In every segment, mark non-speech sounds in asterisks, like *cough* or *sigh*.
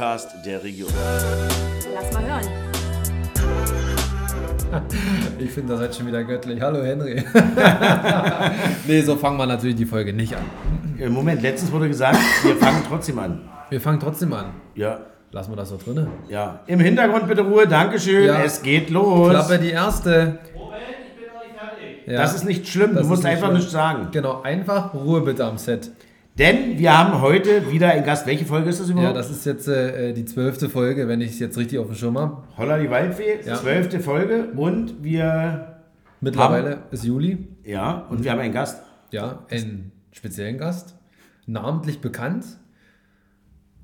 Podcast der Region. Lass mal hören. *laughs* Ich finde das jetzt schon wieder göttlich. Hallo Henry. *laughs* nee, so fangen wir natürlich die Folge nicht an. Äh, Moment, letztens wurde gesagt, wir fangen trotzdem an. Wir fangen trotzdem an. Ja, Lassen wir das so drinne. ja. Im Hintergrund bitte Ruhe, Dankeschön. Ja. Es geht los. Klappe die erste. Ja, Das ist nicht schlimm, das du musst nicht einfach schlimm. nichts sagen. Genau, einfach Ruhe bitte am Set. Denn wir haben heute wieder einen Gast. Welche Folge ist das Ja, überhaupt? das ist jetzt äh, die zwölfte Folge, wenn ich es jetzt richtig auf dem Schirm habe. Holla die Waldfee, Ja. zwölfte Folge. Und wir, Mittlerweile ist Juli. ja, und wir haben einen Gast. Ja, einen speziellen Gast. Namentlich bekannt.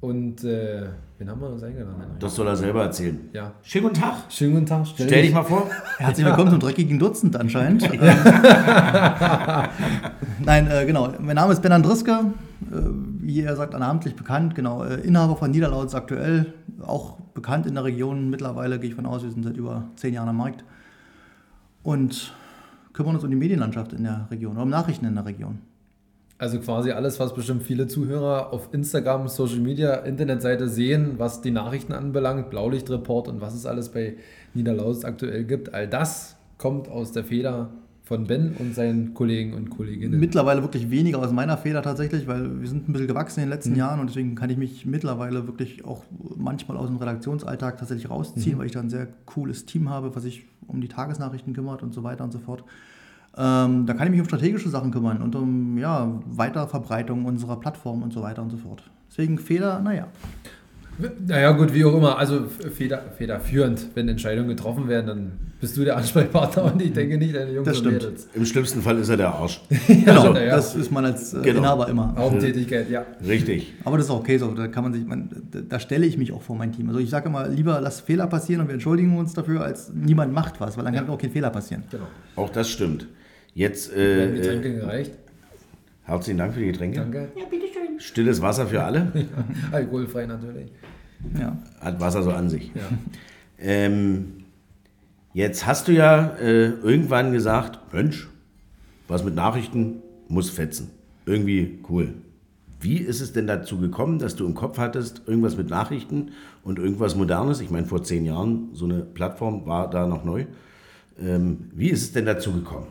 Und äh, wen haben wir uns eingeladen? Das soll er selber erzählen. Ja. Schönen guten Tag. Schönen guten Tag. Stell dich mal vor. Herzlich willkommen zum dreckigen Dutzend anscheinend. *laughs* Nein, äh, genau. Mein Name ist Ben Andriske, äh, wie er sagt, namentlich bekannt, genau. Äh, Inhaber von Niederlautz aktuell, auch bekannt in der Region. Mittlerweile gehe ich von aus, wir sind seit über zehn Jahren am Markt und kümmern uns um die Medienlandschaft in der Region, oder um Nachrichten in der Region. Also quasi alles, was bestimmt viele Zuhörer auf Instagram, Social Media, Internetseite sehen, was die Nachrichten anbelangt, Blaulichtreport und was es alles bei Niederlausitz aktuell gibt. All das kommt aus der Feder von Ben und seinen Kollegen und Kolleginnen. Mittlerweile wirklich weniger aus meiner Feder tatsächlich, weil wir sind ein bisschen gewachsen in den letzten Jahren und deswegen kann ich mich mittlerweile wirklich auch manchmal aus dem Redaktionsalltag tatsächlich rausziehen, weil ich da ein sehr cooles Team habe, was sich um die Tagesnachrichten kümmert und so weiter und so fort. Ähm, da kann ich mich um strategische Sachen kümmern und um ja, Weiterverbreitung unserer Plattform und so weiter und so fort. Deswegen Feder, naja. Naja, gut, wie auch immer. Also Feder, federführend, wenn Entscheidungen getroffen werden, dann bist du der Ansprechpartner und ich denke nicht deine Jungs Das stimmt. Mädels. Im schlimmsten Fall ist er der Arsch. *laughs* Genau, na ja. das ist man als äh, Genau. Inhaber immer. Haupttätigkeit, ja. Richtig. Aber das ist auch okay so. Da kann man sich, man, da- da stelle ich mich auch vor mein Team. Also ich sage immer, lieber lass Fehler passieren und wir entschuldigen uns dafür, als niemand macht was, weil dann kann auch kein Fehler passieren. Genau. Auch das stimmt. Jetzt äh, Getränke äh, gereicht? herzlichen Dank für die Getränke. Danke. Stilles Wasser für alle. *laughs* Alkoholfrei natürlich. Ja. Hat Wasser so an sich. Ja. Ähm, jetzt hast du ja äh, irgendwann gesagt, Mensch, was mit Nachrichten muss fetzen. Irgendwie cool. Wie ist es denn dazu gekommen, dass du im Kopf hattest, irgendwas mit Nachrichten und irgendwas Modernes? Ich meine, vor zehn Jahren, so eine Plattform war da noch neu. Ähm, wie ist es denn dazu gekommen?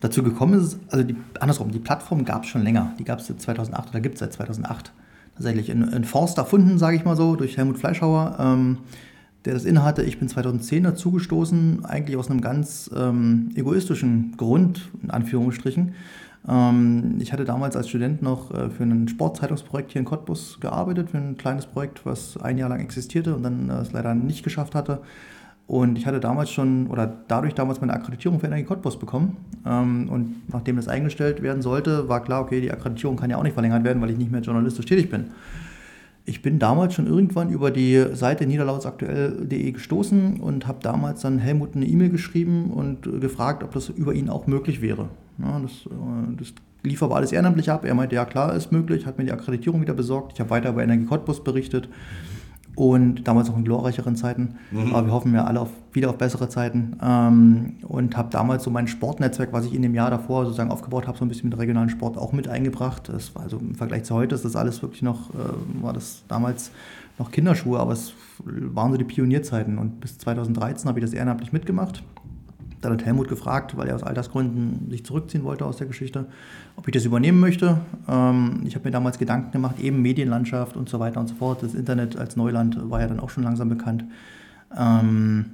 Dazu gekommen ist es, also die, andersrum, die Plattform gab es schon länger. Die gab es seit 2008 oder gibt es seit 2008. Tatsächlich in, in Forst erfunden, sage ich mal so, durch Helmut Fleischhauer, ähm, der das innehatte. Ich bin 2010 dazugestoßen, eigentlich aus einem ganz ähm, egoistischen Grund, in Anführungsstrichen. Ähm, ich hatte damals als Student noch äh, für ein Sportzeitungsprojekt hier in Cottbus gearbeitet, für ein kleines Projekt, was ein Jahr lang existierte und dann äh, es leider nicht geschafft hatte. Und ich hatte damals schon, oder dadurch damals meine Akkreditierung für Energie Cottbus bekommen. Ähm, und nachdem das eingestellt werden sollte, war klar, okay, die Akkreditierung kann ja auch nicht verlängert werden, weil ich nicht mehr journalistisch tätig bin. Ich bin damals schon irgendwann über die Seite niederlautsaktuell.de gestoßen und habe damals dann Helmut eine E-Mail geschrieben und gefragt, ob das über ihn auch möglich wäre. Das, äh, das lief aber alles ehrenamtlich ab. Er meinte, ja klar, ist möglich, hat mir die Akkreditierung wieder besorgt. Ich habe weiter über Energie Cottbus berichtet und damals auch in glorreicheren Zeiten. Aber wir hoffen ja alle auf, wieder auf bessere Zeiten. Ähm, und habe damals so mein Sportnetzwerk, was ich in dem Jahr davor sozusagen aufgebaut habe, so ein bisschen mit regionalen Sport auch mit eingebracht. Das war also im Vergleich zu heute ist das alles wirklich noch, äh, war das damals noch Kinderschuhe, aber es waren so die Pionierzeiten. Und bis 2013 habe ich das ehrenamtlich mitgemacht. Dann hat Helmut gefragt, weil er aus Altersgründen sich zurückziehen wollte aus der Geschichte, ob ich das übernehmen möchte. Ähm, ich habe mir damals Gedanken gemacht, eben Medienlandschaft und so weiter und so fort. Das Internet als Neuland war ja dann auch schon langsam bekannt. Ähm,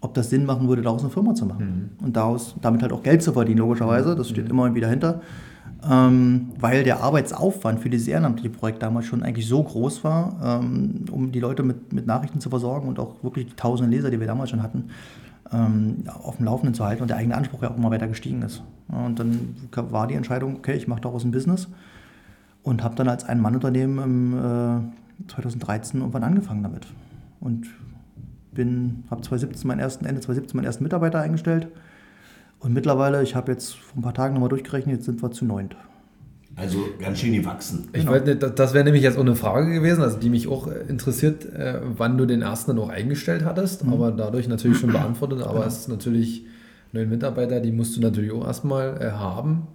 ob das Sinn machen würde, daraus eine Firma zu machen. Und daraus, damit halt auch Geld zu verdienen, logischerweise. Das steht immer wieder hinter. Ähm, weil der Arbeitsaufwand für dieses ehrenamtliche Projekt damals schon eigentlich so groß war, ähm, um die Leute mit, mit Nachrichten zu versorgen und auch wirklich die tausenden Leser, die wir damals schon hatten, ähm, auf dem Laufenden zu halten und der eigene Anspruch ja auch immer weiter gestiegen ist. Und dann war die Entscheidung, okay, ich mache daraus ein Business und habe dann als Ein-Mann-Unternehmen äh, 2013 irgendwann angefangen damit. Und bin, habe 2017 meinen ersten, Ende 2017 meinen ersten Mitarbeiter eingestellt. Und mittlerweile, ich habe jetzt vor ein paar Tagen nochmal durchgerechnet, jetzt sind wir zu neunt. Also ganz schön gewachsen. Ich Genau. wollte, das- wäre nämlich jetzt auch eine Frage gewesen, also die mich auch interessiert, äh, wann du den ersten dann auch eingestellt hattest, Mhm. aber dadurch natürlich schon *clears throat* beantwortet. Genau. Aber es ist natürlich neun Mitarbeiter, die musst du natürlich auch erstmal äh, haben.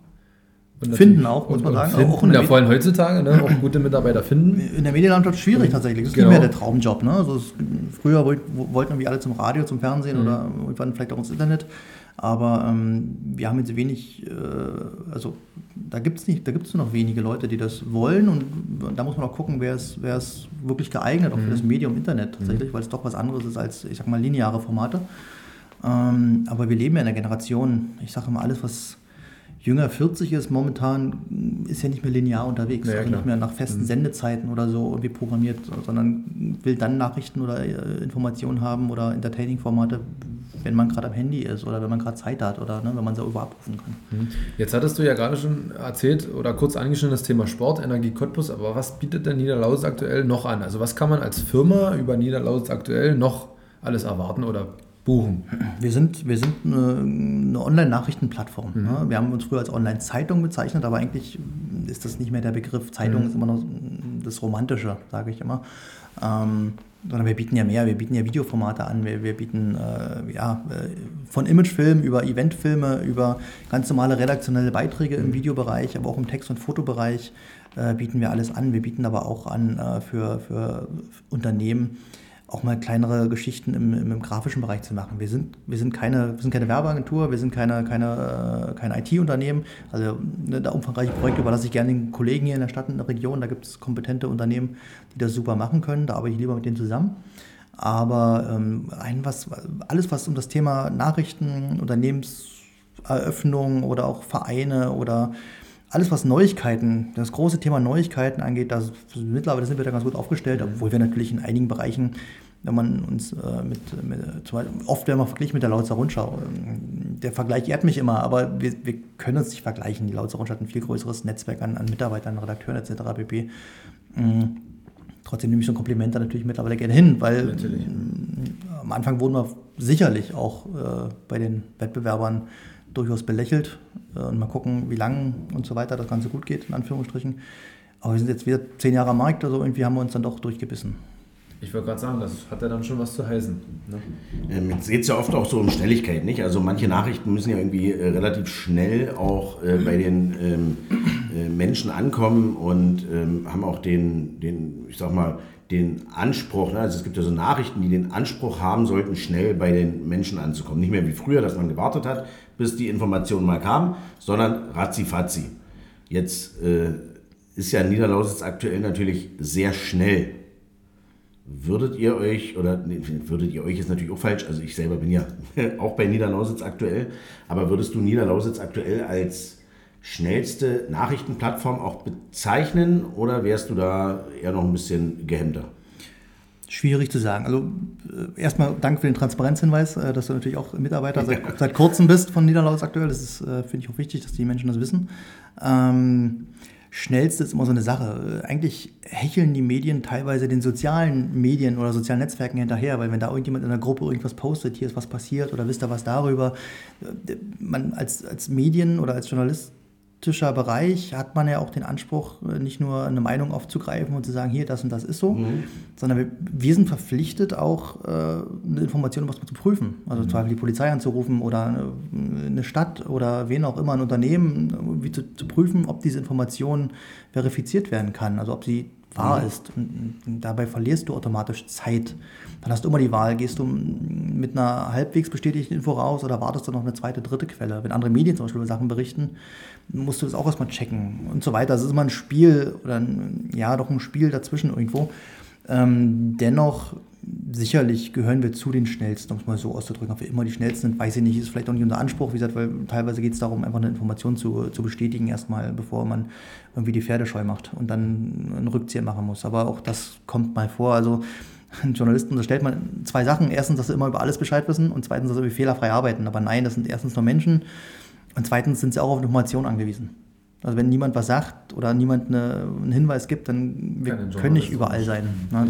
Und Finden auch, muss und- man sagen. Finden, Auch in der ja, vor allem heutzutage, ne? auch gute Mitarbeiter finden. In der Medienlandschaft schwierig tatsächlich. Das ist Genau. nicht mehr der Traumjob. Ne? Also es, früher wollt- wollten irgendwie alle zum Radio, zum Fernsehen Mhm. oder irgendwann vielleicht auch ins Internet. Aber ähm, wir haben jetzt wenig, äh, also da gibt es nicht, da gibt es nur noch wenige Leute, die das wollen und da muss man auch gucken, wer ist, wer ist wirklich geeignet, auch für Mhm. das Medium Internet tatsächlich, weil es doch was anderes ist als, ich sag mal, lineare Formate. Ähm, aber wir leben ja in einer Generation, ich sage immer, alles, was jünger 40 ist, momentan ist ja nicht mehr linear unterwegs. Ja, also nicht mehr nach festen Sendezeiten oder so irgendwie programmiert, sondern will dann Nachrichten oder äh, Informationen haben oder Entertaining-Formate, wenn man gerade am Handy ist oder wenn man gerade Zeit hat oder ne, wenn man irgendwo abrufen kann. Jetzt hattest du ja gerade schon erzählt oder kurz angeschnitten das Thema Sport, Energie Cottbus, aber was bietet denn Niederlausitz aktuell noch an? Also was kann man als Firma über Niederlausitz aktuell noch alles erwarten oder buchen? Wir sind, wir sind eine, eine Online-Nachrichtenplattform. Ne? Wir haben uns früher als Online-Zeitung bezeichnet, aber eigentlich ist das nicht mehr der Begriff. Zeitung ist immer noch das Romantische, sage ich immer. Ähm, sondern wir bieten ja mehr, wir bieten ja Videoformate an, wir, wir bieten äh, ja, äh, von Imagefilmen über Eventfilme, über ganz normale redaktionelle Beiträge im Videobereich, aber auch im Text- und Fotobereich äh, bieten wir alles an. Wir bieten aber auch an äh, für, für Unternehmen, auch mal kleinere Geschichten im, im, im grafischen Bereich zu machen. Wir sind, wir sind, keine, wir sind keine Werbeagentur, wir sind keine, keine, äh, kein IT-Unternehmen. Also ne, da umfangreiche Projekte überlasse ich gerne den Kollegen hier in der Stadt, in der Region. Da gibt es kompetente Unternehmen, die das super machen können. Da arbeite ich lieber mit denen zusammen. Aber ähm, ein, was, alles, was um das Thema Nachrichten, Unternehmenseröffnung oder auch Vereine oder alles, was Neuigkeiten, das große Thema Neuigkeiten angeht, das, mittlerweile sind wir da ganz gut aufgestellt, obwohl wir natürlich in einigen Bereichen, wenn man uns äh, mit, mit zum Beispiel, oft werden wir verglichen mit der Lautzer Rundschau. Der Vergleich ehrt mich immer, aber wir, wir können uns nicht vergleichen. Die Lautzer Rundschau hat ein viel größeres Netzwerk an, an Mitarbeitern, Redakteuren etc. pp. Ähm, Trotzdem nehme ich so ein Kompliment da natürlich mittlerweile gerne hin, weil Natürlich. am Anfang wurden wir sicherlich auch äh, bei den Wettbewerbern durchaus belächelt äh, und mal gucken, wie lange und so weiter das Ganze gut geht, in Anführungsstrichen. Aber wir sind jetzt wieder zehn Jahre am Markt, also irgendwie haben wir uns dann doch durchgebissen. Ich wollte gerade sagen, das hat ja dann schon was zu heißen. Ne? Ähm, Jetzt geht es ja oft auch so um Schnelligkeit, nicht? Also manche Nachrichten müssen ja irgendwie äh, relativ schnell auch äh, bei den ähm, äh, Menschen ankommen und ähm, haben auch den, den, ich sag mal, den Anspruch, ne? also es gibt ja so Nachrichten, die den Anspruch haben sollten, schnell bei den Menschen anzukommen. Nicht mehr wie früher, dass man gewartet hat, bis die Information mal kam, sondern ratzi-fatzi. Jetzt äh, ist ja Niederlausitz aktuell natürlich sehr schnell. Würdet ihr euch, oder nee, würdet ihr euch ist natürlich auch falsch, also ich selber bin ja *laughs* auch bei Niederlausitz aktuell, aber würdest du Niederlausitz aktuell als schnellste Nachrichtenplattform auch bezeichnen oder wärst du da eher noch ein bisschen gehemmter? Schwierig zu sagen. Also äh, erstmal danke für den Transparenzhinweis, äh, dass du natürlich auch Mitarbeiter *laughs* seit, seit kurzem bist von Niederlaus aktuell. Das ist, äh, finde ich, auch wichtig, dass die Menschen das wissen. Ähm, Schnellste ist immer so eine Sache. Eigentlich hecheln die Medien teilweise den sozialen Medien oder sozialen Netzwerken hinterher, weil wenn da irgendjemand in der Gruppe irgendwas postet, hier ist was passiert oder wisst ihr was darüber, man als, als Medien oder als Journalist Bereich hat man ja auch den Anspruch, äh, nicht nur eine Meinung aufzugreifen und zu sagen, hier, das und das ist so, sondern wir, wir sind verpflichtet, auch äh, eine Information was zu prüfen. Also zum Beispiel die Polizei anzurufen oder eine, eine Stadt oder wen auch immer, ein Unternehmen, wie zu, zu prüfen, ob diese Information verifiziert werden kann, also ob sie wahr ist. Und, und dabei verlierst du automatisch Zeit. Dann hast du immer die Wahl, gehst du mit einer halbwegs bestätigten Info raus oder wartest du noch eine zweite, dritte Quelle. Wenn andere Medien zum Beispiel über Sachen berichten, musst du das auch erstmal checken und so weiter. Das ist immer ein Spiel oder ein, ja, doch ein Spiel dazwischen irgendwo. Ähm, dennoch, sicherlich gehören wir zu den Schnellsten, um es mal so auszudrücken. Ob wir immer die Schnellsten sind, weiß ich nicht, ist vielleicht auch nicht unser Anspruch, wie gesagt, weil teilweise geht es darum, einfach eine Information zu, zu bestätigen, erstmal, bevor man irgendwie die Pferde scheu macht und dann einen Rückzieher machen muss. Aber auch das kommt mal vor. Also Journalisten unterstellt man zwei Sachen. Erstens, dass sie immer über alles Bescheid wissen und zweitens, dass sie fehlerfrei arbeiten. Aber nein, das sind erstens nur Menschen und zweitens sind sie auch auf Informationen angewiesen. Also wenn niemand was sagt oder niemand eine, einen Hinweis gibt, dann wir Keine können nicht überall sein. Ne?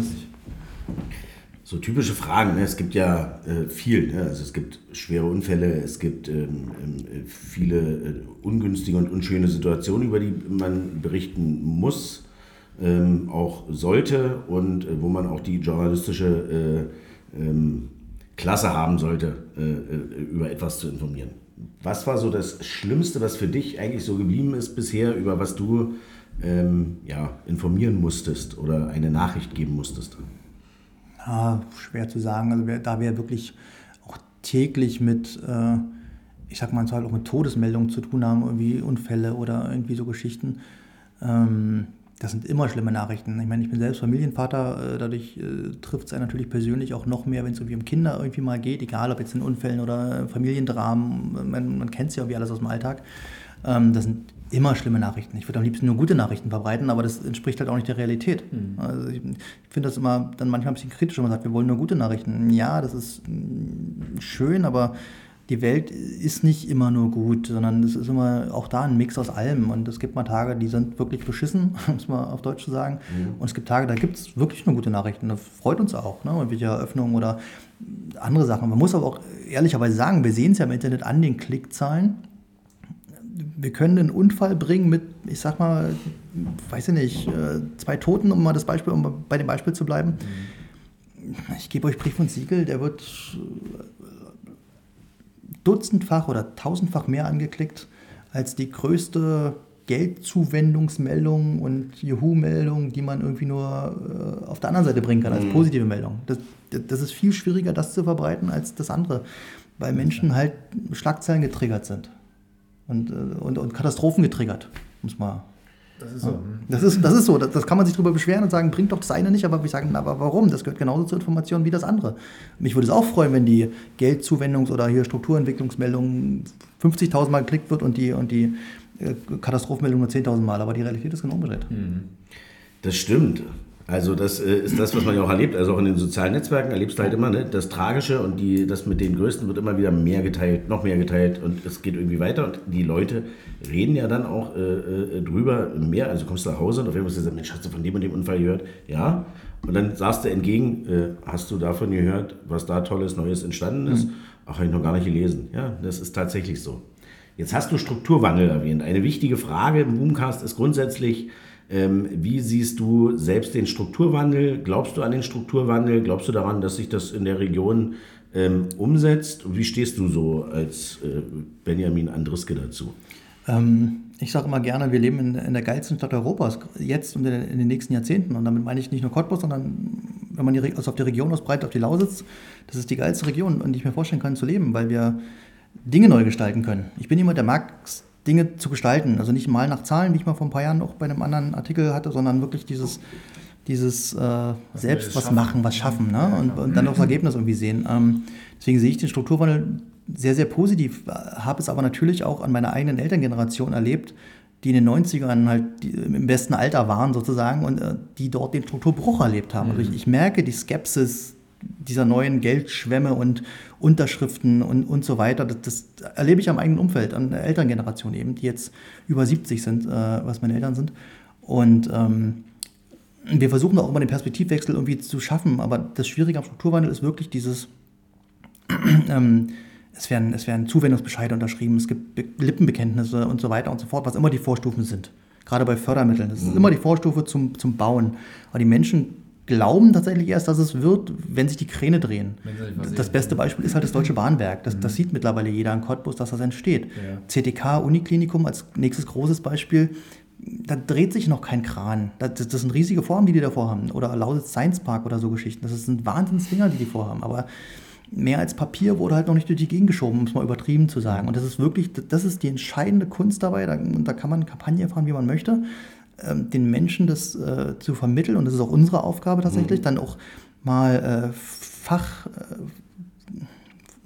So typische Fragen, ne? es gibt ja äh, viel, ne? also es gibt schwere Unfälle, es gibt ähm, ähm, viele äh, ungünstige und unschöne Situationen, über die man berichten muss, ähm, auch sollte und äh, wo man auch die journalistische äh, ähm, Klasse haben sollte, äh, äh, über etwas zu informieren. Was war so das Schlimmste, was für dich eigentlich so geblieben ist bisher, über was du ähm, ja, informieren musstest oder eine Nachricht geben musstest? Ja, schwer zu sagen. Also da wir wirklich auch täglich mit, äh, ich sag mal, halt auch mit Todesmeldungen zu tun haben, irgendwie Unfälle oder irgendwie so Geschichten. Ähm, das sind immer schlimme Nachrichten. Ich meine, ich bin selbst Familienvater, äh, dadurch äh, trifft es einen natürlich persönlich auch noch mehr, wenn es irgendwie um Kinder irgendwie mal geht, egal ob jetzt in Unfällen oder Familiendramen, man, man kennt es ja irgendwie alles aus dem Alltag. Ähm, das sind immer schlimme Nachrichten. Ich würde am liebsten nur gute Nachrichten verbreiten, aber das entspricht halt auch nicht der Realität. Mhm. Also ich, ich finde das immer dann manchmal ein bisschen kritisch, wenn man sagt, wir wollen nur gute Nachrichten. Ja, das ist mm, schön, aber die Welt ist nicht immer nur gut, sondern es ist immer auch da ein Mix aus allem. Und es gibt mal Tage, die sind wirklich beschissen, *laughs* es mal auf Deutsch zu sagen. Mhm. Und es gibt Tage, da gibt es wirklich nur gute Nachrichten. Das freut uns auch, ne? irgendwelche Eröffnungen oder andere Sachen. Man muss aber auch ehrlicherweise sagen, wir sehen es ja im Internet an den Klickzahlen. Wir können einen Unfall bringen mit, ich sag mal, weiß ich nicht, äh, zwei Toten, um mal das Beispiel, um bei dem Beispiel zu bleiben. Mhm. Ich gebe euch Brief und Siegel, der wird dutzendfach oder tausendfach mehr angeklickt als die größte Geldzuwendungsmeldung und Juhu-Meldung, die man irgendwie nur äh, auf der anderen Seite bringen kann, als mhm. positive Meldung. Das, das ist viel schwieriger, das zu verbreiten, als das andere, weil Menschen halt Schlagzeilen getriggert sind und, äh, und, und Katastrophen getriggert, muss man das ist so. Hm. Das ist, das ist so. Das, das, kann man sich darüber beschweren und sagen, bringt doch das eine nicht, aber wir sagen, aber warum? Das gehört genauso zur Information wie das andere. Mich würde es auch freuen, wenn die Geldzuwendungs- oder hier Strukturentwicklungsmeldung 50.000 Mal geklickt wird und die, und die äh, Katastrophenmeldung nur 10.000 Mal. Aber die Realität ist genau umgedreht. Hm. Das stimmt. Also das äh, ist das, was man ja auch erlebt. Also auch in den sozialen Netzwerken erlebst du halt immer ne, das Tragische und die, das mit den Größten wird immer wieder mehr geteilt, noch mehr geteilt und es geht irgendwie weiter und die Leute reden ja dann auch äh, äh, drüber mehr. Also kommst du nach Hause und auf einmal sagst du, Mensch, hast du von dem und dem Unfall gehört? Ja. Und dann sagst du entgegen, äh, hast du davon gehört, was da Tolles, Neues entstanden ist? Mhm. Ach, habe ich noch gar nicht gelesen. Ja, das ist tatsächlich so. Jetzt hast du Strukturwandel erwähnt. Eine wichtige Frage im Boomcast ist grundsätzlich, wie siehst du selbst den Strukturwandel? Glaubst du an den Strukturwandel? Glaubst du daran, dass sich das in der Region ähm, umsetzt? Wie stehst du so als äh, Benjamin Andriske dazu? Ähm, ich sage immer gerne, wir leben in, in, der geilsten Stadt Europas, jetzt und in, in, den nächsten Jahrzehnten. Und damit meine ich nicht nur Cottbus, sondern wenn man die, also auf die Region ausbreitet, auf die Lausitz, das ist die geilste Region, in die ich mir vorstellen kann zu leben, weil wir Dinge neu gestalten können. Ich bin jemand, der mag Dinge zu gestalten. Also nicht mal nach Zahlen, wie ich mal vor ein paar Jahren auch bei einem anderen Artikel hatte, sondern wirklich dieses, dieses äh, was selbst was machen, was schaffen ne? und, und, dann auch das Ergebnis irgendwie sehen. Ähm, deswegen sehe ich den Strukturwandel sehr, sehr positiv, habe es aber natürlich auch an meiner eigenen Elterngeneration erlebt, die in den 90ern halt im besten Alter waren sozusagen und äh, die dort den Strukturbruch erlebt haben. Also mhm. Also ich, ich merke die Skepsis dieser neuen Geldschwämme und Unterschriften und, und so weiter. Das, das, erlebe ich am eigenen Umfeld, an der Elterngeneration eben, die jetzt über 70 sind, äh, was meine Eltern sind. Und ähm, wir versuchen auch immer den Perspektivwechsel irgendwie zu schaffen, aber das Schwierige am Strukturwandel ist wirklich dieses, *clears throat* ähm, es, werden, es werden Zuwendungsbescheide unterschrieben, es gibt Lippenbekenntnisse und so weiter und so fort, was immer die Vorstufen sind. Gerade bei Fördermitteln. Das ist mhm. immer die Vorstufe zum, zum Bauen. Aber die Menschen glauben tatsächlich erst, dass es wird, wenn sich die Kräne drehen. Das beste Beispiel ist halt das Deutsche Bahnwerk. Das, mhm. das sieht mittlerweile jeder in Cottbus, dass das entsteht. Ja. CTK, Uniklinikum als nächstes großes Beispiel. Da dreht sich noch kein Kran. Das, das sind riesige Formen, die die da vorhaben. Oder Lausitz Science Park oder so Geschichten. Das sind Wahnsinnsdinger, die die vorhaben. Aber mehr als Papier wurde halt noch nicht durch die Gegend geschoben, um es mal übertrieben zu sagen. Und das ist wirklich, das ist die entscheidende Kunst dabei. Da, da kann man Kampagne fahren, wie man möchte. Ähm, den Menschen das äh, zu vermitteln, und das ist auch unsere Aufgabe tatsächlich, mhm. dann auch mal äh, Fach, äh,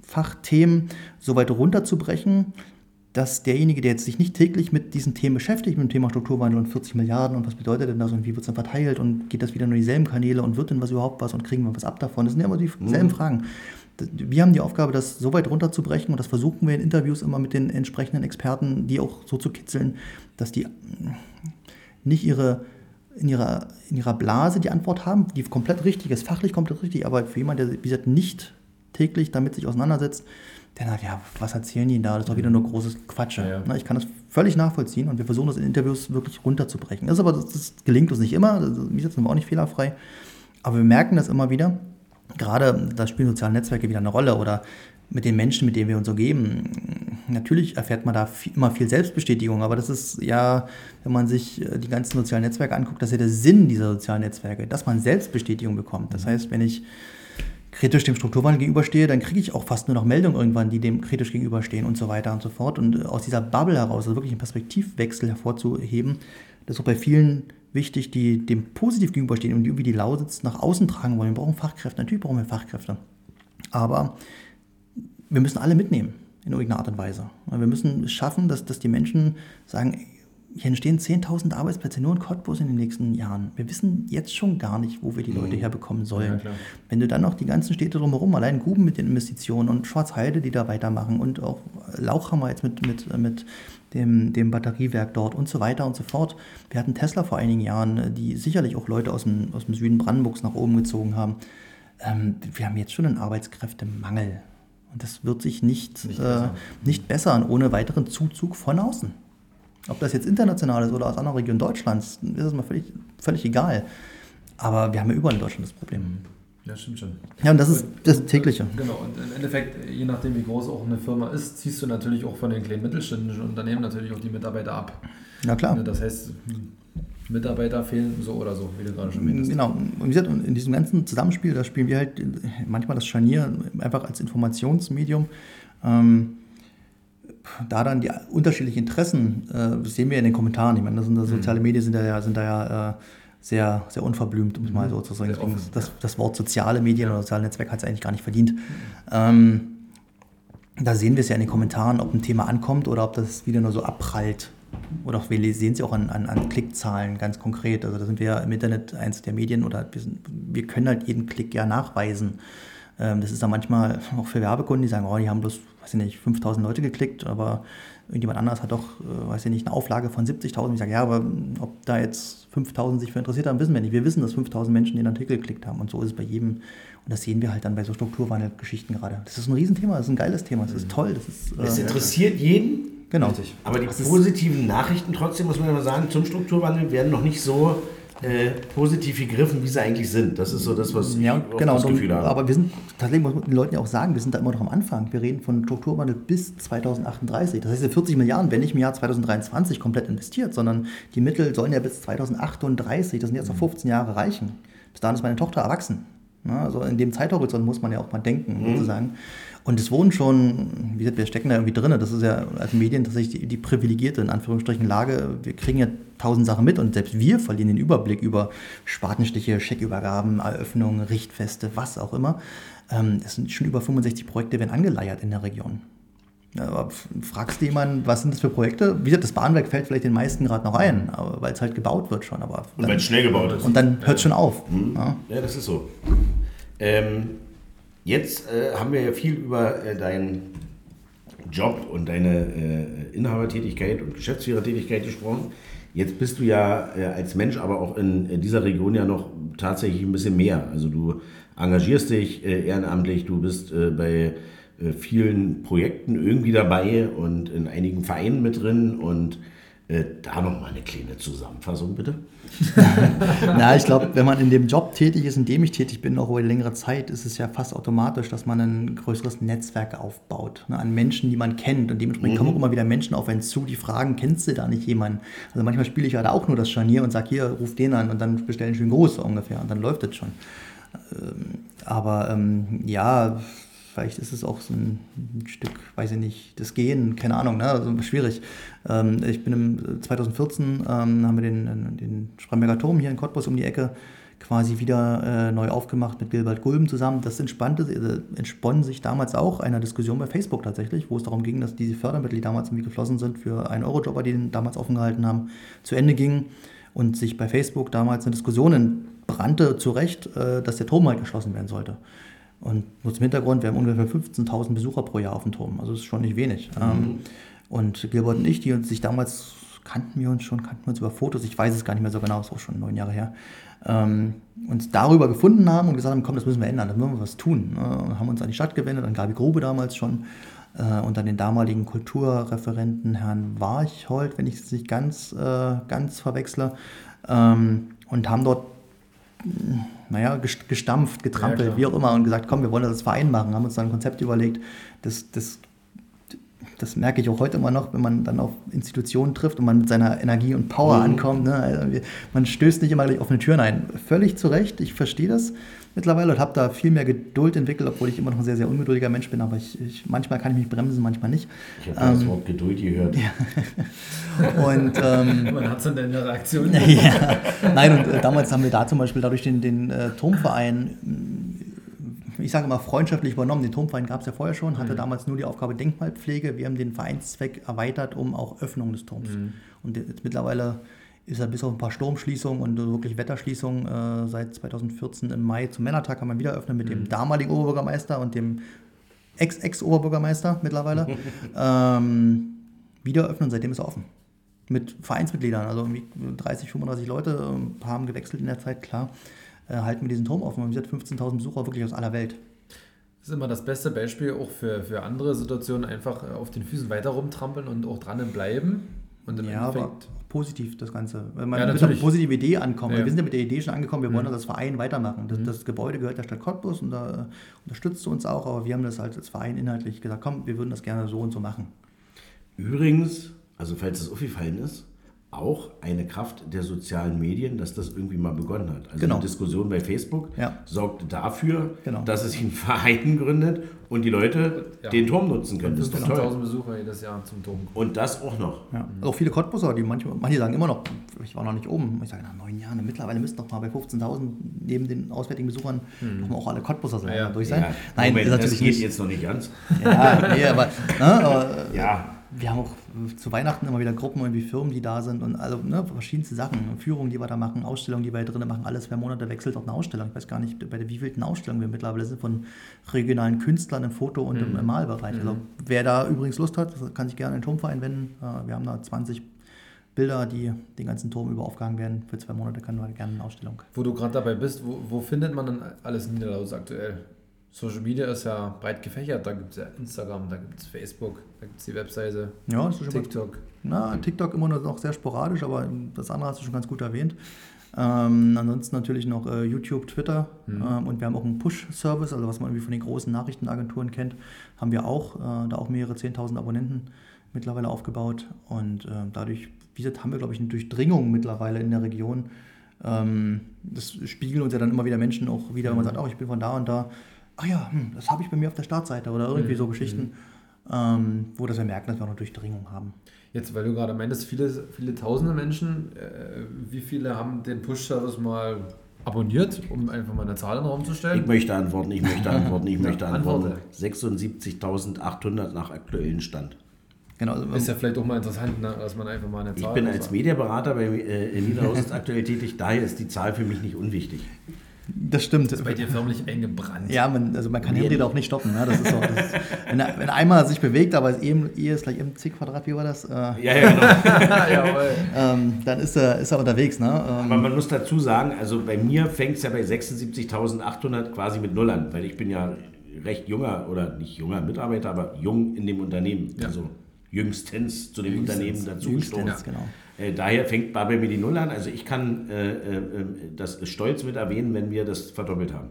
Fachthemen so weit runterzubrechen, dass derjenige, der jetzt sich nicht täglich mit diesen Themen beschäftigt, mit dem Thema Strukturwandel und 40 Milliarden und was bedeutet denn das und wie wird es dann verteilt und geht das wieder nur dieselben Kanäle und wird denn was überhaupt was und kriegen wir was ab davon? Das sind ja immer dieselben mhm. Fragen. Wir haben die Aufgabe, das so weit runterzubrechen und das versuchen wir in Interviews immer mit den entsprechenden Experten, die auch so zu kitzeln, dass die nicht ihre, in, ihrer, in ihrer Blase die Antwort haben, die komplett richtig ist, fachlich komplett richtig, aber für jemanden, der, wie gesagt, nicht täglich damit sich auseinandersetzt, der sagt, ja, was erzählen die da? Das ist doch wieder nur großes Quatsche. Ja, ja. Ich kann das völlig nachvollziehen und wir versuchen das in Interviews wirklich runterzubrechen. Das, ist aber, das, das gelingt uns nicht immer, wie gesagt, sind wir auch nicht fehlerfrei, aber wir merken das immer wieder. Gerade da spielen soziale Netzwerke wieder eine Rolle oder mit den Menschen, mit denen wir uns so geben. natürlich erfährt man da viel, immer viel Selbstbestätigung, aber das ist ja, wenn man sich äh, die ganzen sozialen Netzwerke anguckt, das ist ja der Sinn dieser sozialen Netzwerke, dass man Selbstbestätigung bekommt. Das heißt, wenn ich kritisch dem Strukturwandel gegenüberstehe, dann kriege ich auch fast nur noch Meldungen irgendwann, die dem kritisch gegenüberstehen und so weiter und so fort. Und aus dieser Bubble heraus, also wirklich einen Perspektivwechsel hervorzuheben, das ist auch bei vielen wichtig, die dem positiv gegenüberstehen und die irgendwie die Lausitz nach außen tragen wollen. Wir brauchen Fachkräfte, natürlich brauchen wir Fachkräfte. Aber wir müssen alle mitnehmen in irgendeiner Art und Weise. Wir müssen es schaffen, dass, dass die Menschen sagen, hier entstehen 10.000 Arbeitsplätze nur in Cottbus in den nächsten Jahren. Wir wissen jetzt schon gar nicht, wo wir die Leute mhm. herbekommen sollen. Ja, Wenn du dann noch die ganzen Städte drumherum, allein Guben mit den Investitionen und Schwarzheide, die da weitermachen und auch Lauchhammer jetzt mit, mit, mit dem, dem Batteriewerk dort und so weiter und so fort. Wir hatten Tesla vor einigen Jahren, die sicherlich auch Leute aus dem, aus dem Süden Brandenburgs nach oben gezogen haben. Ähm, wir haben jetzt schon einen Arbeitskräftemangel. Und das wird sich nicht, nicht, äh, nicht bessern ohne weiteren Zuzug von außen. Ob das jetzt international ist oder aus anderen Regionen Deutschlands, ist es mal völlig, völlig egal. Aber wir haben ja überall in Deutschland das Problem. Ja, stimmt schon. Ja, und das ist das tägliche. Genau, und im Endeffekt, je nachdem, wie groß auch eine Firma ist, ziehst du natürlich auch von den kleinen mittelständischen Unternehmen natürlich auch die Mitarbeiter ab. Na klar. Das heißt, Mitarbeiter fehlen so oder so, wie du gerade schon meintest. Genau, und in diesem ganzen Zusammenspiel, da spielen wir halt manchmal das Scharnier einfach als Informationsmedium. Ähm, da dann die unterschiedlichen Interessen, äh, sehen wir in den Kommentaren. Ich meine, das sind, das soziale mhm. Medien sind da ja, sind da ja äh, sehr, sehr unverblümt, um es mal mhm. so zu sagen. Offen, das, das, Wort soziale Medien oder soziale Netzwerk hat es eigentlich gar nicht verdient. Mhm. Ähm, da sehen wir es ja in den Kommentaren, ob ein Thema ankommt oder ob das wieder nur so abprallt. Oder auch wir sehen es ja auch an, an, an, Klickzahlen ganz konkret. Also da sind wir im Internet eins der Medien oder wir, sind, wir können halt jeden Klick ja nachweisen. Ähm, das ist dann manchmal *laughs* auch für Werbekunden, die sagen, oh, die haben bloß weiß ich nicht, 5000 Leute geklickt, aber irgendjemand anderes hat doch, äh, weiß ich nicht, eine Auflage von 70.000. Ich sage, ja, aber ob da jetzt 5000 sich für interessiert haben, wissen wir nicht. Wir wissen, dass 5000 Menschen den Artikel geklickt haben und so ist es bei jedem. Und das sehen wir halt dann bei so Strukturwandelgeschichten gerade. Das ist ein Riesenthema, das ist ein geiles Thema, das ist mhm. toll. Das ist, äh, es interessiert jeden. Genau. Aber die positiven Nachrichten trotzdem, muss man ja mal sagen, zum Strukturwandel werden noch nicht so äh, positiv gegriffen, wie sie eigentlich sind. Das ist so das, was ja, ich genau, das Gefühl habe. Aber wir sind, tatsächlich muss man den Leuten ja auch sagen, wir sind da immer noch am Anfang. Wir reden von Strukturwandel bis 2038. Das heißt, 40 Milliarden werden nicht im Jahr 2023 komplett investiert, sondern die Mittel sollen ja bis 2038, das sind jetzt noch 15 Jahre, reichen. Bis dahin ist meine Tochter erwachsen. Also in dem Zeithorizont muss man ja auch mal denken, mhm. sozusagen. Und es wurden schon, wie gesagt, wir stecken da irgendwie drin, das ist ja als Medien tatsächlich die, die privilegierte, in Anführungsstrichen, Lage. Wir kriegen ja tausend Sachen mit und selbst wir verlieren den Überblick über Spatenstiche, Scheckübergaben, Eröffnungen, Richtfeste, was auch immer. Ähm, es sind schon über 65 Projekte werden angeleiert in der Region. Ja, fragst du jemanden, was sind das für Projekte? Wie gesagt, das Bahnwerk fällt vielleicht den meisten gerade noch ein, weil es halt gebaut wird schon. Aber und weil es schnell gebaut ist. Und dann hört es schon auf. Mhm. Ja. ja. das ist so. Ähm, Jetzt äh, haben wir ja viel über äh, deinen Job und deine äh, Inhabertätigkeit und Geschäftsführertätigkeit gesprochen. Jetzt bist du ja äh, als Mensch aber auch in, dieser Region ja noch tatsächlich ein bisschen mehr. Also du engagierst dich äh, ehrenamtlich, du bist äh, bei vielen Projekten irgendwie dabei und in einigen Vereinen mit drin und äh, da nochmal eine kleine Zusammenfassung, bitte. *laughs* Na, ich glaube, wenn man in dem Job tätig ist, in dem ich tätig bin, auch über längere Zeit, ist es ja fast automatisch, dass man ein größeres Netzwerk aufbaut. Ne, an Menschen, die man kennt. Und dementsprechend mhm. kommen auch immer wieder Menschen auf einen zu, die fragen, kennst du da nicht jemanden? Also manchmal spiele ich ja da auch nur das Scharnier und sage, hier, ruf den an und dann bestellen schön groß ungefähr. Und dann läuft es schon. Ähm, aber ähm, ja, Vielleicht ist es auch so ein, Stück, weiß ich nicht, das Gehen, keine Ahnung, ne? also schwierig. Ähm, ich bin im 2014, ähm, haben wir den, den Spremberger Turm hier in Cottbus um die Ecke quasi wieder äh, neu aufgemacht mit Gilbert Gulben zusammen. Das entspannte, äh, entspann sich damals auch einer Diskussion bei Facebook tatsächlich, wo es darum ging, dass diese Fördermittel, die damals irgendwie geflossen sind für einen Euro-Jobber, die den damals offen gehalten haben, zu Ende gingen und sich bei Facebook damals eine Diskussion entbrannte, zu Recht, äh, dass der Turm halt geschlossen werden sollte. Und nur zum Hintergrund, wir haben ungefähr 15.000 Besucher pro Jahr auf dem Turm. Also das ist schon nicht wenig. Mhm. Ähm, und Gilbert und ich, die uns sich damals kannten wir uns schon, kannten wir uns über Fotos, ich weiß es gar nicht mehr so genau, ist auch schon neun Jahre her, ähm, uns darüber gefunden haben und gesagt haben, komm, das müssen wir ändern, da müssen wir was tun. Äh, und haben uns an die Stadt gewendet, an Gabi Grube damals schon äh, und an den damaligen Kulturreferenten Herrn Warchold, wenn ich es nicht ganz, äh, ganz verwechsle, ähm, und haben dort naja, gestampft, getrampelt, ja, wie auch immer, und gesagt, komm, wir wollen das Verein machen, haben uns dann ein Konzept überlegt, das, das das merke ich auch heute immer noch, wenn man dann auf Institutionen trifft und man mit seiner Energie und Power ankommt. Ne? Also man stößt nicht immer gleich offene Türen ein. Völlig zu Recht, ich verstehe das mittlerweile und habe da viel mehr Geduld entwickelt, obwohl ich immer noch ein sehr, sehr ungeduldiger Mensch bin. Aber ich, ich, manchmal kann ich mich bremsen, manchmal nicht. Ich habe das Wort Geduld gehört. *laughs* Und ähm, *laughs* Man hat es in der Reaktion. *laughs* ja, nein, und äh, damals haben wir da zum Beispiel dadurch den, den äh, Turmverein, ich sage mal, freundschaftlich übernommen. Den Turmverein gab es ja vorher schon, hatte damals nur die Aufgabe Denkmalpflege. Wir haben den Vereinszweck erweitert um auch Öffnung des Turms. Und jetzt mittlerweile ist er bis auf ein paar Sturmschließungen und wirklich Wetterschließungen äh, seit 2014 im Mai zum Männertag haben wir wieder eröffnet mit dem damaligen Oberbürgermeister und dem Ex-Ex-Oberbürgermeister mittlerweile. *laughs* ähm, wieder öffnen, seitdem ist er offen mit Vereinsmitgliedern, also irgendwie 30, 35 Leute, ein paar haben gewechselt in der Zeit, klar, halten wir diesen Turm offen. Und wir sind 15.000 Besucher wirklich aus aller Welt. Das ist immer das beste Beispiel auch für, für andere Situationen, einfach äh, auf den Füßen weiter rumtrampeln und auch dran bleiben. Und im Ja, aber Endeffekt. positiv das Ganze. Man Ja, mit einer natürlich. positiven Idee ankommt. Ja. Mhm. Wir sind ja mit der Idee schon angekommen, wir wollen das als Verein weitermachen. Das, das Gebäude gehört der Stadt Cottbus und da äh, unterstützt sie uns auch, aber wir haben das halt als Verein inhaltlich gesagt, komm, wir würden das gerne so und so machen. Übrigens, also falls es aufgefallen ist, auch eine Kraft der sozialen Medien, dass das irgendwie mal begonnen hat. Also Genau. die Diskussion bei Facebook Ja. sorgte dafür, Genau. dass es sich ein Verein gründet und die Leute Ja. den Turm nutzen können. Das ist doch toll. 15.000 Besucher jedes Jahr zum Turm. Und das auch noch. Ja. Auch viele Cottbusser, die manche, manche sagen immer noch, ich war noch nicht oben. Ich sage, nach neun Jahren, mittlerweile müssten doch mal bei 15.000 neben den auswärtigen Besuchern doch mal auch alle Cottbusser sein, Ja, durch sein. Ja, Nein, Moment, natürlich das geht nicht. jetzt noch nicht ganz. Ja, nee, aber, ne, aber äh, Ja, wir haben auch zu Weihnachten immer wieder Gruppen, irgendwie Firmen, die da sind und also ne, verschiedenste Sachen. Führungen, die wir da machen, Ausstellungen, die wir drinnen machen, alles zwei Monate wechselt auch eine Ausstellung. Ich weiß gar nicht, bei der wievielten Ausstellung wir mittlerweile sind von regionalen Künstlern im Foto- und im, im Malbereich. Also wer da übrigens Lust hat, kann sich gerne in den Turmverein wenden. Äh, Wir haben da 20 Bilder, die den ganzen Turm über aufgehangen werden. Für zwei Monate können wir gerne eine Ausstellung. Wo du gerade dabei bist, wo, wo findet man denn alles in Niederlaus aktuell? Social Media ist ja breit gefächert. Da gibt es ja Instagram, da gibt es Facebook, da gibt es die Webseite, Ja, TikTok. Na, TikTok immer noch sehr sporadisch, aber das andere hast du schon ganz gut erwähnt. Ähm, ansonsten natürlich noch äh, YouTube, Twitter ähm, und wir haben auch einen Push-Service, also was man irgendwie von den großen Nachrichtenagenturen kennt, haben wir auch, äh, da auch mehrere 10.000 Abonnenten mittlerweile aufgebaut und äh, dadurch, wie gesagt, haben wir, glaube ich, eine Durchdringung mittlerweile in der Region. Ähm, das spiegeln uns ja dann immer wieder Menschen auch wieder, wenn man sagt, oh, ich bin von da und da. Ach ja, hm, das habe ich bei mir auf der Startseite oder irgendwie so Geschichten, ähm, wo das wir merken, dass wir auch eine Durchdringung haben. Jetzt, weil du gerade meintest, viele, viele tausende Menschen, äh, wie viele haben den Push-Service mal abonniert, um einfach mal eine Zahl in den Raum zu ich stellen? möchte antworten, ich möchte antworten, ich möchte *laughs* antworten. antworte. 76.800 nach aktuellen Stand. Genau, also, Ist ja vielleicht auch mal interessant, ne, dass man einfach mal eine Ich Zahl bin sagt. als Mediaberater bei äh, in Niederlausitz aktuell tätig, daher ist die Zahl für mich nicht unwichtig. Das stimmt. bei dir förmlich eingebrannt. Ja, man, also man kann Henry auch nicht stoppen. Ne? Das ist so, das ist, wenn, er, wenn er einmal sich bewegt, aber es eben, E ist gleich MC Quadrat, wie war das? Äh, Ja, ja, genau. *laughs* Ähm, dann ist er, ist er unterwegs. Ne? Ähm, Aber man muss dazu sagen, also bei mir fängt es ja bei 76.800 quasi mit Null an, weil ich bin ja recht junger oder nicht junger Mitarbeiter, aber jung in dem Unternehmen. Ja. Also jüngstens zu dem Jüngstens. Unternehmen dazu Jüngstens, gestoßen. genau. Äh, daher fängt bei mir die Null an. Also ich kann äh, äh, das stolz mit erwähnen, wenn wir das verdoppelt haben.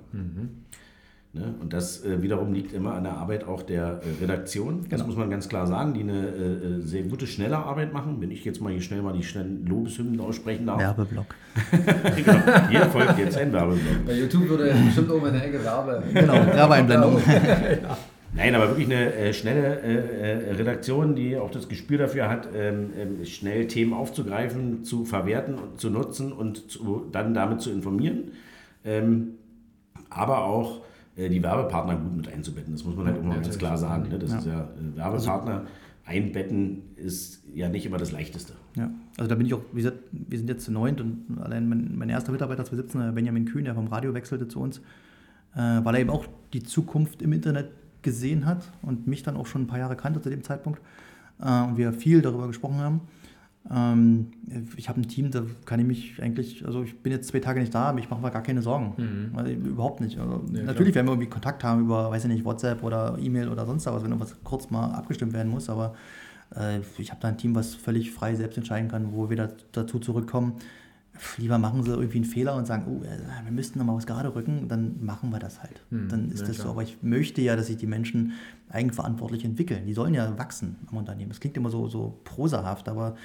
Ne? Und das äh, wiederum liegt immer an der Arbeit auch der äh, Redaktion. Das Genau. muss man ganz klar sagen, die eine äh, äh, sehr gute, schnelle Arbeit machen. Wenn ich jetzt mal hier schnell mal die schnellen Lobeshymnen aussprechen darf. Werbeblock. *laughs* genau. Hier folgt jetzt ein Werbeblock. Bei YouTube würde bestimmt oben in der Ecke Werbe. Genau, Werbeeinblendung. *laughs* *laughs* Nein, aber wirklich eine äh, schnelle äh, äh, Redaktion, die auch das Gespür dafür hat, ähm, ähm, schnell Themen aufzugreifen, zu verwerten und zu nutzen und zu, dann damit zu informieren. Ähm, aber auch äh, die Werbepartner gut mit einzubetten. Das muss man halt mal ganz klar sagen. Ne? Das ist ja äh, Werbepartner einbetten ist ja nicht immer das Leichteste. Ja, also da bin ich auch, wie gesagt, wir sind jetzt zu neunt und allein mein, mein erster Mitarbeiter 2017, der Benjamin Kühn, der vom Radio wechselte zu uns, äh, weil er eben auch die Zukunft im Internet gesehen hat und mich dann auch schon ein paar Jahre kannte zu dem Zeitpunkt äh, und wir viel darüber gesprochen haben. Ähm, ich habe ein Team, da kann ich mich eigentlich, also ich bin jetzt zwei Tage nicht da, aber ich mache mir gar keine Sorgen. Also, überhaupt nicht. Also, Ja, natürlich werden wir irgendwie Kontakt haben über, weiß ich nicht, WhatsApp oder E-Mail oder sonst was, wenn irgendwas kurz mal abgestimmt werden muss, aber äh, ich habe da ein Team, was völlig frei selbst entscheiden kann, wo wir da, dazu zurückkommen. Lieber machen sie irgendwie einen Fehler und sagen, oh, äh, wir müssten noch mal was gerade rücken, dann machen wir das halt. dann ist ja, das klar. so. Aber ich möchte ja, dass sich die Menschen eigenverantwortlich entwickeln. Die sollen ja wachsen am Unternehmen. Das klingt immer so, so prosahaft, aber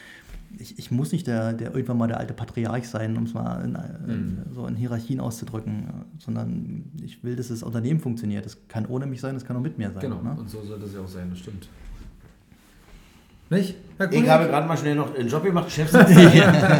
ich, ich muss nicht der, der irgendwann mal der alte Patriarch sein, um es mal in, in, so in Hierarchien auszudrücken, sondern ich will, dass das Unternehmen funktioniert. Das kann ohne mich sein, das kann auch mit mir sein. Genau, Ne? und so sollte es ja auch sein, das stimmt. Nicht? Ich habe gerade mal schnell noch einen Job gemacht, Chefsitzung. *laughs*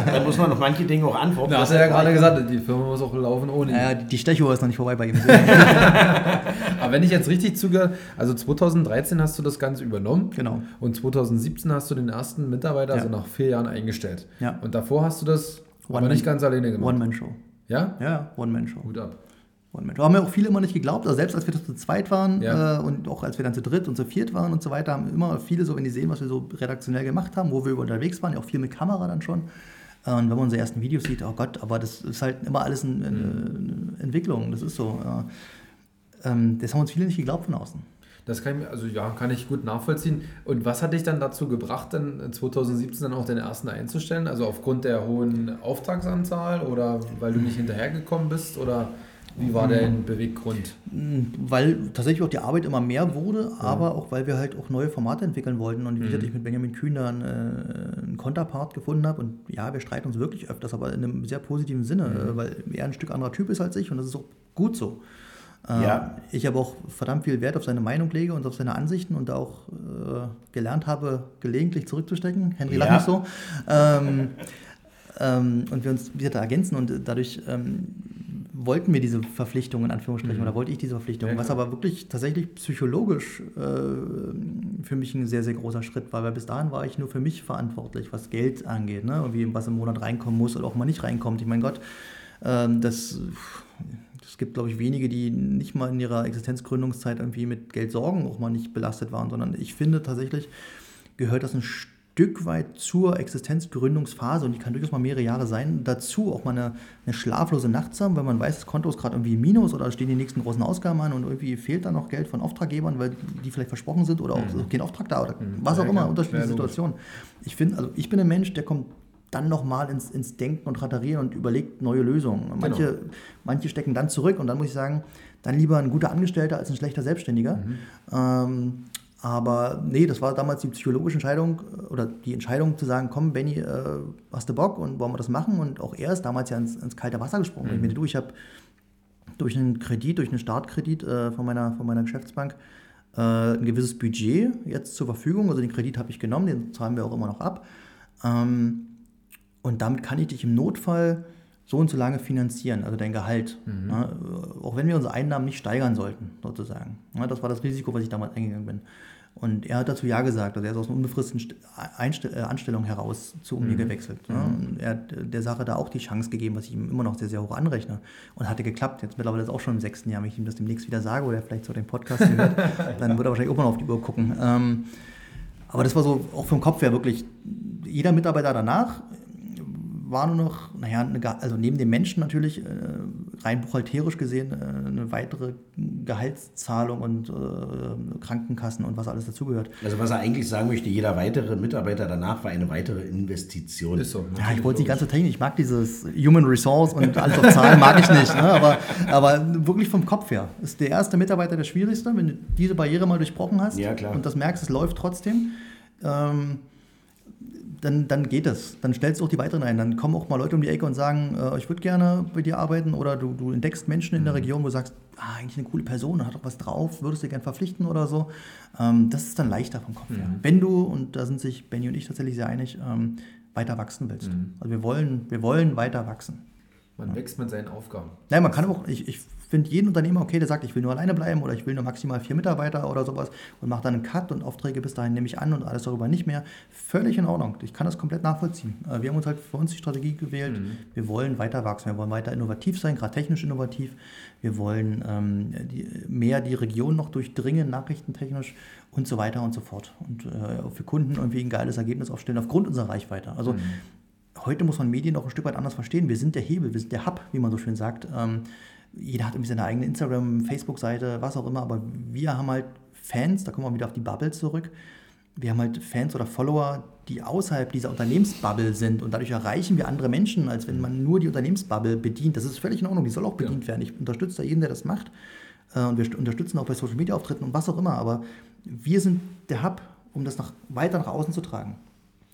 Da muss man noch manche Dinge auch antworten. Da hast du ja gerade gesagt, die Firma muss auch laufen ohne ihn. Ja, die, die Stechuhr ist noch nicht vorbei bei ihm. *laughs* *laughs* Aber wenn ich jetzt richtig zugehört, also 2013 hast du das Ganze übernommen. Genau. Und 2017 hast du den ersten Mitarbeiter, also Ja. nach vier Jahren, eingestellt. Ja. Und davor hast du das aber One- nicht ganz alleine gemacht. One-Man-Show. Ja? Ja, One-Man-Show. Gut ab. One-Man. Da haben ja auch viele immer nicht geglaubt. Also selbst als wir zu zweit waren Ja. äh, und auch als wir dann zu dritt und zu viert waren und so weiter, haben immer viele so, wenn die sehen, was wir so redaktionell gemacht haben, wo wir unterwegs waren, ja auch viel mit Kamera dann schon. Äh, Und wenn man unsere ersten Videos sieht, oh Gott, aber das ist halt immer alles eine, eine Entwicklung. Das ist so. Äh, ähm, das haben uns viele nicht geglaubt von außen. Das kann ich, mir- also ja, kann ich gut nachvollziehen. Und was hat dich dann dazu gebracht, dann 2017 dann auch den ersten einzustellen? Also aufgrund der hohen Auftragsanzahl oder weil du nicht hinterhergekommen bist oder wie war dein Beweggrund? Weil tatsächlich auch die Arbeit immer mehr wurde, aber auch weil wir halt auch neue Formate entwickeln wollten und wie gesagt, ich mit Benjamin Kühn dann äh, einen Konterpart gefunden habe und ja, wir streiten uns wirklich öfters, aber in einem sehr positiven Sinne, äh, weil er ein Stück anderer Typ ist als ich und das ist auch gut so. Äh, Ja. Ich aber auch verdammt viel Wert auf seine Meinung lege und auf seine Ansichten und da auch äh, gelernt habe, gelegentlich zurückzustecken. Henry, Ja. nicht so. Ähm, *laughs* ähm, und wir uns wieder da ergänzen und dadurch ähm, wollten wir diese Verpflichtung in Anführungsstrichen oder wollte ich diese Verpflichtung, Ja, was aber wirklich tatsächlich psychologisch äh, für mich ein sehr, sehr großer Schritt war, weil bis dahin war ich nur für mich verantwortlich, was Geld angeht, ne? und wie was im Monat reinkommen muss oder auch mal nicht reinkommt. Ich meine Gott, ähm, das, es gibt, glaube ich, wenige, die nicht mal in ihrer Existenzgründungszeit irgendwie mit Geld sorgen, auch mal nicht belastet waren, sondern ich finde tatsächlich gehört das ein Stück weit zur Existenzgründungsphase und die kann durchaus mal mehrere Jahre sein, dazu auch mal eine, eine schlaflose Nacht zu haben, weil man weiß, das Konto ist gerade irgendwie Minus oder stehen die nächsten großen Ausgaben an und irgendwie fehlt da noch Geld von Auftraggebern, weil die vielleicht versprochen sind oder auch kein Auftrag da oder was Ja, auch immer, klar. unterschiedliche Ja. Situationen. Ich finde, also ich bin ein Mensch, der kommt dann nochmal ins, ins Denken und Ratterieren und überlegt neue Lösungen. Manche, manche stecken dann zurück und dann muss ich sagen, dann lieber ein guter Angestellter als ein schlechter Selbstständiger. Ähm, aber nee, das war damals die psychologische Entscheidung äh, oder die Entscheidung zu sagen, komm, Benny, äh, hast du Bock und wollen wir das machen? Und auch er ist damals ja ins, ins kalte Wasser gesprungen. Ich meine, du, ich habe durch einen Kredit, durch einen Startkredit äh, von, meiner, von meiner Geschäftsbank äh, ein gewisses Budget jetzt zur Verfügung. Also den Kredit habe ich genommen, den zahlen wir auch immer noch ab. Ähm, und damit kann ich dich im Notfall so und so lange finanzieren, also dein Gehalt. Ja, auch wenn wir unsere Einnahmen nicht steigern sollten, sozusagen. Ja, das war das Risiko, was ich damals eingegangen bin. Und er hat dazu Ja gesagt. Also er ist aus einer unbefristeten St- Einstell äh, Anstellung heraus zu mir gewechselt. Ja. Und er hat der Sache da auch die Chance gegeben, was ich ihm immer noch sehr, sehr hoch anrechne. Und hatte geklappt. Jetzt mittlerweile ist auch schon im sechsten Jahr, wenn ich ihm das demnächst wieder sage oder er vielleicht so den Podcast hier hört, *laughs* dann wird er wahrscheinlich auch mal auf die Uhr gucken. Ähm, aber das war so auch vom Kopf her wirklich, jeder Mitarbeiter danach war nur noch, naja, also neben dem Menschen natürlich, äh, rein buchhalterisch gesehen, äh, eine weitere Gehaltszahlung und äh, Krankenkassen und was alles dazugehört. Also was er eigentlich sagen möchte, jeder weitere Mitarbeiter danach war eine weitere Investition. Ist so. Ja, ich wollte nicht ganz so technisch, ich mag dieses Human Resource und alles auf Zahlen mag ich nicht, ne? aber, aber wirklich vom Kopf her ist der erste Mitarbeiter der schwierigste, wenn du diese Barriere mal durchbrochen hast Ja, klar. und das merkst, es läuft trotzdem. Ähm, dann, dann geht es. Dann stellst du auch die weiteren ein. Dann kommen auch mal Leute um die Ecke und sagen, äh, ich würde gerne bei dir arbeiten. Oder du, du entdeckst Menschen in der Region, wo du sagst, ah, eigentlich eine coole Person, hat doch was drauf, würdest du gerne verpflichten oder so. Ähm, das ist dann leichter vom Kopf her. Wenn du, und da sind sich Benny und ich tatsächlich sehr einig, ähm, weiter wachsen willst. Also wir wollen, wir wollen weiter wachsen. Man wächst mit seinen Aufgaben. Nein, man kann auch, ich, ich finde jeden Unternehmer okay, der sagt, ich will nur alleine bleiben oder ich will nur maximal vier Mitarbeiter oder sowas und macht dann einen Cut und Aufträge bis dahin nehme ich an und alles darüber nicht mehr. Völlig in Ordnung. Ich kann das komplett nachvollziehen. Äh, Wir haben uns halt für uns die Strategie gewählt. Wir wollen weiter wachsen. Wir wollen weiter innovativ sein, gerade technisch innovativ. Wir wollen ähm, die, mehr die Region noch durchdringen, nachrichtentechnisch und so weiter und so fort. Und äh, für Kunden irgendwie ein geiles Ergebnis aufstellen aufgrund unserer Reichweite. Also heute muss man Medien auch ein Stück weit anders verstehen. Wir sind der Hebel, wir sind der Hub, wie man so schön sagt. Ähm, jeder hat irgendwie seine eigene Instagram, Facebook-Seite, was auch immer, aber wir haben halt Fans, da kommen wir wieder auf die Bubble zurück, wir haben halt Fans oder Follower, die außerhalb dieser Unternehmensbubble sind und dadurch erreichen wir andere Menschen, als wenn man nur die Unternehmensbubble bedient. Das ist völlig in Ordnung, die soll auch bedient werden. Ich unterstütze da jeden, der das macht äh, und wir st- unterstützen auch bei Social Media Auftritten und was auch immer, aber wir sind der Hub, um das nach, weiter nach außen zu tragen.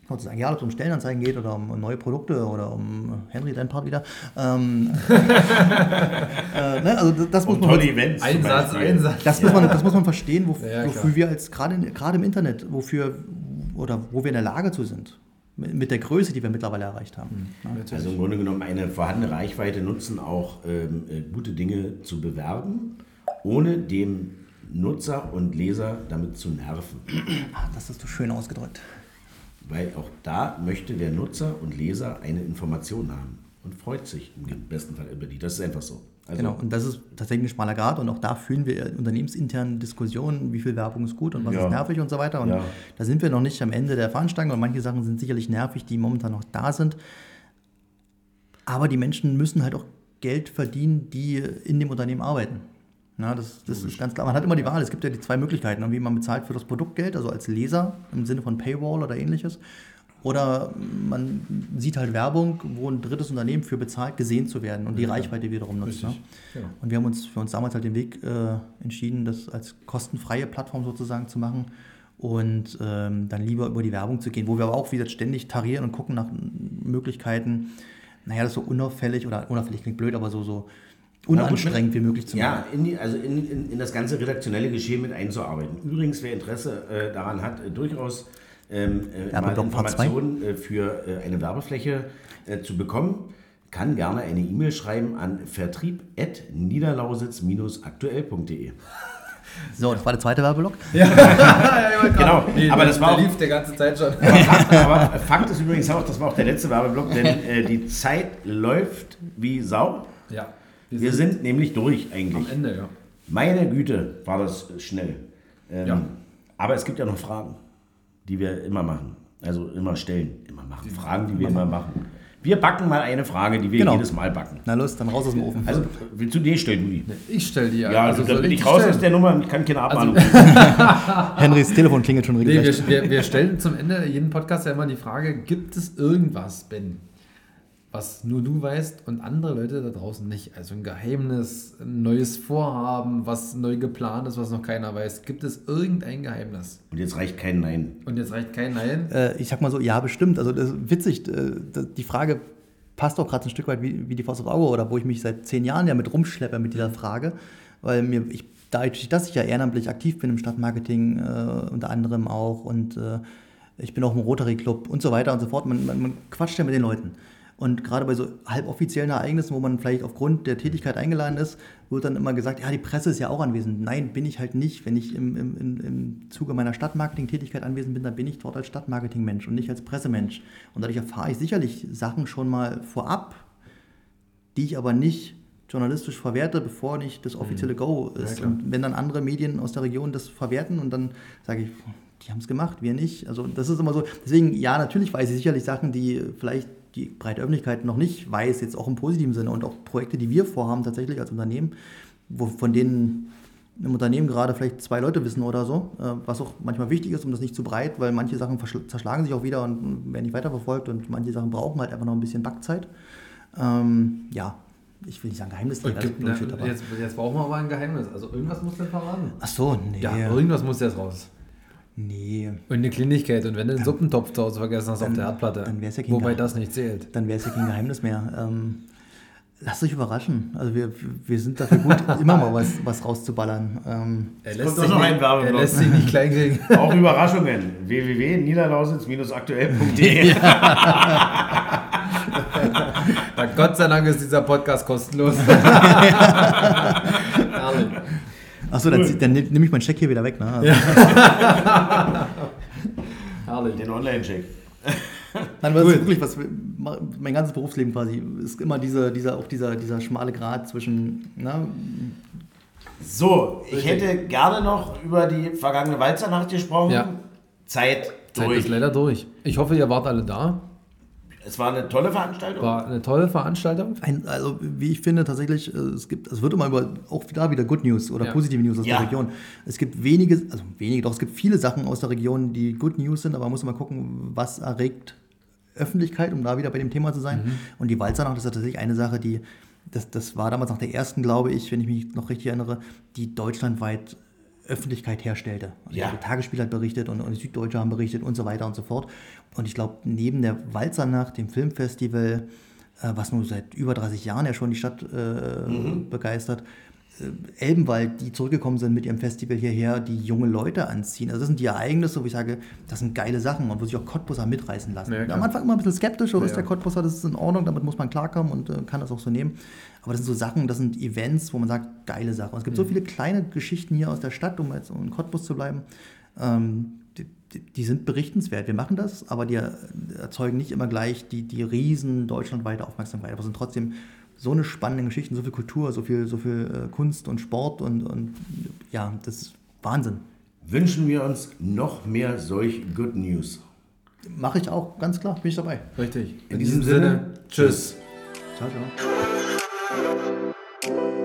Sozusagen, egal ob es um Stellenanzeigen geht oder um neue Produkte oder um Henry, dein Part wieder. Ähm, *laughs* äh, ne, also das, das muss man tolle Events. Einsatz. Einsatz. das muss, man, das muss man verstehen, wo, Ja, wofür wir als gerade im Internet, wofür oder wo wir in der Lage zu sind. Mit der Größe, die wir mittlerweile erreicht haben. Ja. Also im Grunde genommen eine vorhandene Reichweite nutzen, auch ähm, äh, gute Dinge zu bewerben, ohne dem Nutzer und Leser damit zu nerven. Ah, Das hast du schön ausgedrückt. Weil auch da möchte der Nutzer und Leser eine Information haben und freut sich im besten Fall über die. Das ist einfach so. Also, Genau, und das ist tatsächlich ein schmaler Grad und auch da führen wir unternehmensinterne Diskussionen, wie viel Werbung ist gut und was Ja. ist nervig und so weiter. Und Ja. da sind wir noch nicht am Ende der Veranstaltung und manche Sachen sind sicherlich nervig, die momentan noch da sind. Aber die Menschen müssen halt auch Geld verdienen, die in dem Unternehmen arbeiten. Na, das, das ist ganz klar. Man hat immer die Wahl. Es gibt ja die zwei Möglichkeiten. Irgendwie man bezahlt für das Produktgeld, also als Leser im Sinne von Paywall oder ähnliches. Oder man sieht halt Werbung, wo ein drittes Unternehmen für bezahlt, gesehen zu werden und die Reichweite wiederum nutzt. Ne? Richtig, genau. Und wir haben uns für uns damals halt den Weg äh, entschieden, das als kostenfreie Plattform sozusagen zu machen und ähm, dann lieber über die Werbung zu gehen, wo wir aber auch wieder ständig tarieren und gucken nach Möglichkeiten, naja, das so unauffällig oder unauffällig klingt blöd, aber so, so unanstrengend wie möglich zu machen. Ja, in die, also in, in, in das ganze redaktionelle Geschehen mit einzuarbeiten. Übrigens, wer Interesse äh, daran hat, äh, durchaus ähm, äh, mal. Informationen äh, für äh, eine Werbefläche äh, zu bekommen, kann gerne eine E-Mail schreiben an vertrieb.niederlausitz-aktuell.de. So, das war der zweite Werbeblock. *laughs* *laughs* Genau, aber das war der auch- lief der ganze Zeit schon. Aber Fakt, aber Fakt ist übrigens auch, das war auch der letzte Werbeblock, denn äh, die Zeit läuft wie Sau. ja. Wir sind nämlich durch eigentlich. am Ende, ja. Meine Güte, war das schnell. Ähm, Ja. Aber es gibt ja noch Fragen, die wir immer machen. Also immer stellen. Immer machen. Fragen, die wir immer machen. Wir backen mal eine Frage, die wir Genau. jedes Mal backen. Na los, dann raus aus dem Ofen. Also, willst du die stellen, du die? Ich stelle die Ja, also, da soll bin ich die raus stellen? aus der Nummer und kann keine Abmahnung. *laughs* *laughs* Henrys Telefon klingelt schon Nee, regelrecht. wir, wir, wir stellen zum Ende jeden Podcast ja immer die Frage: Gibt es irgendwas, Ben, was nur du weißt und andere Leute da draußen nicht? Also ein Geheimnis, ein neues Vorhaben, was neu geplant ist, was noch keiner weiß. Gibt es irgendein Geheimnis? und jetzt reicht kein Nein. Und jetzt reicht kein Nein. Äh, ich sag mal so, ja, bestimmt. Also das ist witzig. Äh, die Frage passt auch gerade ein Stück weit wie, wie die Faust aufs Auge oder wo ich mich seit zehn Jahren ja mit rumschleppe mit dieser Frage. Weil mir, ich, dadurch, dass ich ja ehrenamtlich aktiv bin im Stadtmarketing, äh, unter anderem auch, und äh, ich bin auch im Rotary Club und so weiter und so fort, man, man, man quatscht ja mit den Leuten. Und gerade bei so halboffiziellen Ereignissen, wo man vielleicht aufgrund der Tätigkeit eingeladen ist, wird dann immer gesagt, ja, die Presse ist ja auch anwesend. Nein, bin ich halt nicht. Wenn ich im, im, im, im Zuge meiner Stadtmarketing-Tätigkeit anwesend bin, dann bin ich dort als Stadtmarketing-Mensch und nicht als Pressemensch. Und dadurch erfahre ich sicherlich Sachen schon mal vorab, die ich aber nicht journalistisch verwerte, bevor nicht das offizielle Go ist. klar. und wenn dann andere Medien aus der Region das verwerten und dann sage ich, die haben es gemacht, wir nicht. Also das ist immer so. Deswegen, ja, natürlich weiß ich sicherlich Sachen, die vielleicht die breite Öffentlichkeit noch nicht weiß, jetzt auch im positiven Sinne und auch Projekte, die wir vorhaben tatsächlich als Unternehmen, wo, von denen im Unternehmen gerade vielleicht zwei Leute wissen oder so, äh, was auch manchmal wichtig ist, um das nicht zu breit, weil manche Sachen zerschlagen sich auch wieder und werden nicht weiterverfolgt und manche Sachen brauchen halt einfach noch ein bisschen Backzeit. Ähm, ja, ich will nicht sagen Geheimnis, Bullshit, na, jetzt, jetzt brauchen wir aber ein Geheimnis. Also irgendwas muss der verraten. Ach so, nee. Ja, irgendwas muss jetzt raus. Nee. Und eine Kleinigkeit. Und wenn du den Suppentopf zu Hause vergessen hast auf Dann- der Herdplatte, dann wär's ja kein wobei Geheim- das nicht zählt. Dann wäre es ja kein Geheimnis mehr. Ähm, lasst euch überraschen. Also wir, wir sind dafür gut, *laughs* immer mal was, was rauszuballern. Ähm, Er lässt, sich noch nicht, er lässt sich nicht klein kriegen. *laughs* Auch Überraschungen. www.niederlausitz-aktuell.de *laughs* Gott sei Dank ist dieser Podcast kostenlos. Achso, dann, dann nehme ich meinen Scheck hier wieder weg. Ne? Also, *laughs* Herrlich. Den Online-Check. *laughs* Nein, aber das ist wirklich was, mein ganzes Berufsleben quasi ist immer dieser, dieser, auch dieser, dieser schmale Grat zwischen, ne, So, ich hätte gerne noch über die vergangene Walzernacht gesprochen. Ja. Zeit Zeit durch. ist leider durch. Ich hoffe, ihr wart alle da. Es war eine tolle Veranstaltung. War eine tolle Veranstaltung. Ein, also wie ich finde tatsächlich, äh, es gibt, es wird immer über auch da wieder Good News oder Ja. positive News aus Ja. der Region. Es gibt wenige, also wenige, doch es gibt viele Sachen aus der Region, die Good News sind, aber man muss immer gucken, was erregt Öffentlichkeit, um da wieder bei dem Thema zu sein. Und die Walzernacht ist ja tatsächlich eine Sache, die, das, das war damals nach der ersten, glaube ich, wenn ich mich noch richtig erinnere, die deutschlandweit Öffentlichkeit herstellte. Also Ja. Die Tagesspiel hat berichtet und, und die Süddeutsche haben berichtet und so weiter und so fort. Und ich glaube, neben der Walzernacht, dem Filmfestival, äh, was nun seit über 30 Jahren ja schon die Stadt äh, begeistert, äh, Elbenwald, die zurückgekommen sind mit ihrem Festival hierher, die junge Leute anziehen. Also das sind die Ereignisse, wo ich sage, das sind geile Sachen und wo sich auch Cottbusser mitreißen lassen. Ja. Am Anfang immer ein bisschen skeptisch, ist Ja. der Cottbusser, das ist in Ordnung, damit muss man klarkommen und äh, kann das auch so nehmen. Aber das sind so Sachen, das sind Events, wo man sagt, geile Sachen. Und es gibt so viele kleine Geschichten hier aus der Stadt, um jetzt in Cottbus zu bleiben, ähm, die, die, sind berichtenswert. Wir machen das, aber die er- erzeugen nicht immer gleich die, die riesen deutschlandweite Aufmerksamkeit. Aber es sind trotzdem so eine spannende Geschichten, so viel Kultur, so viel, so viel äh, Kunst und Sport und, und ja, das ist Wahnsinn. Wünschen wir uns noch mehr solch Good News. Mache ich auch, ganz klar, bin ich dabei. Richtig. In diesem Sinne, tschüss. Ciao, ciao.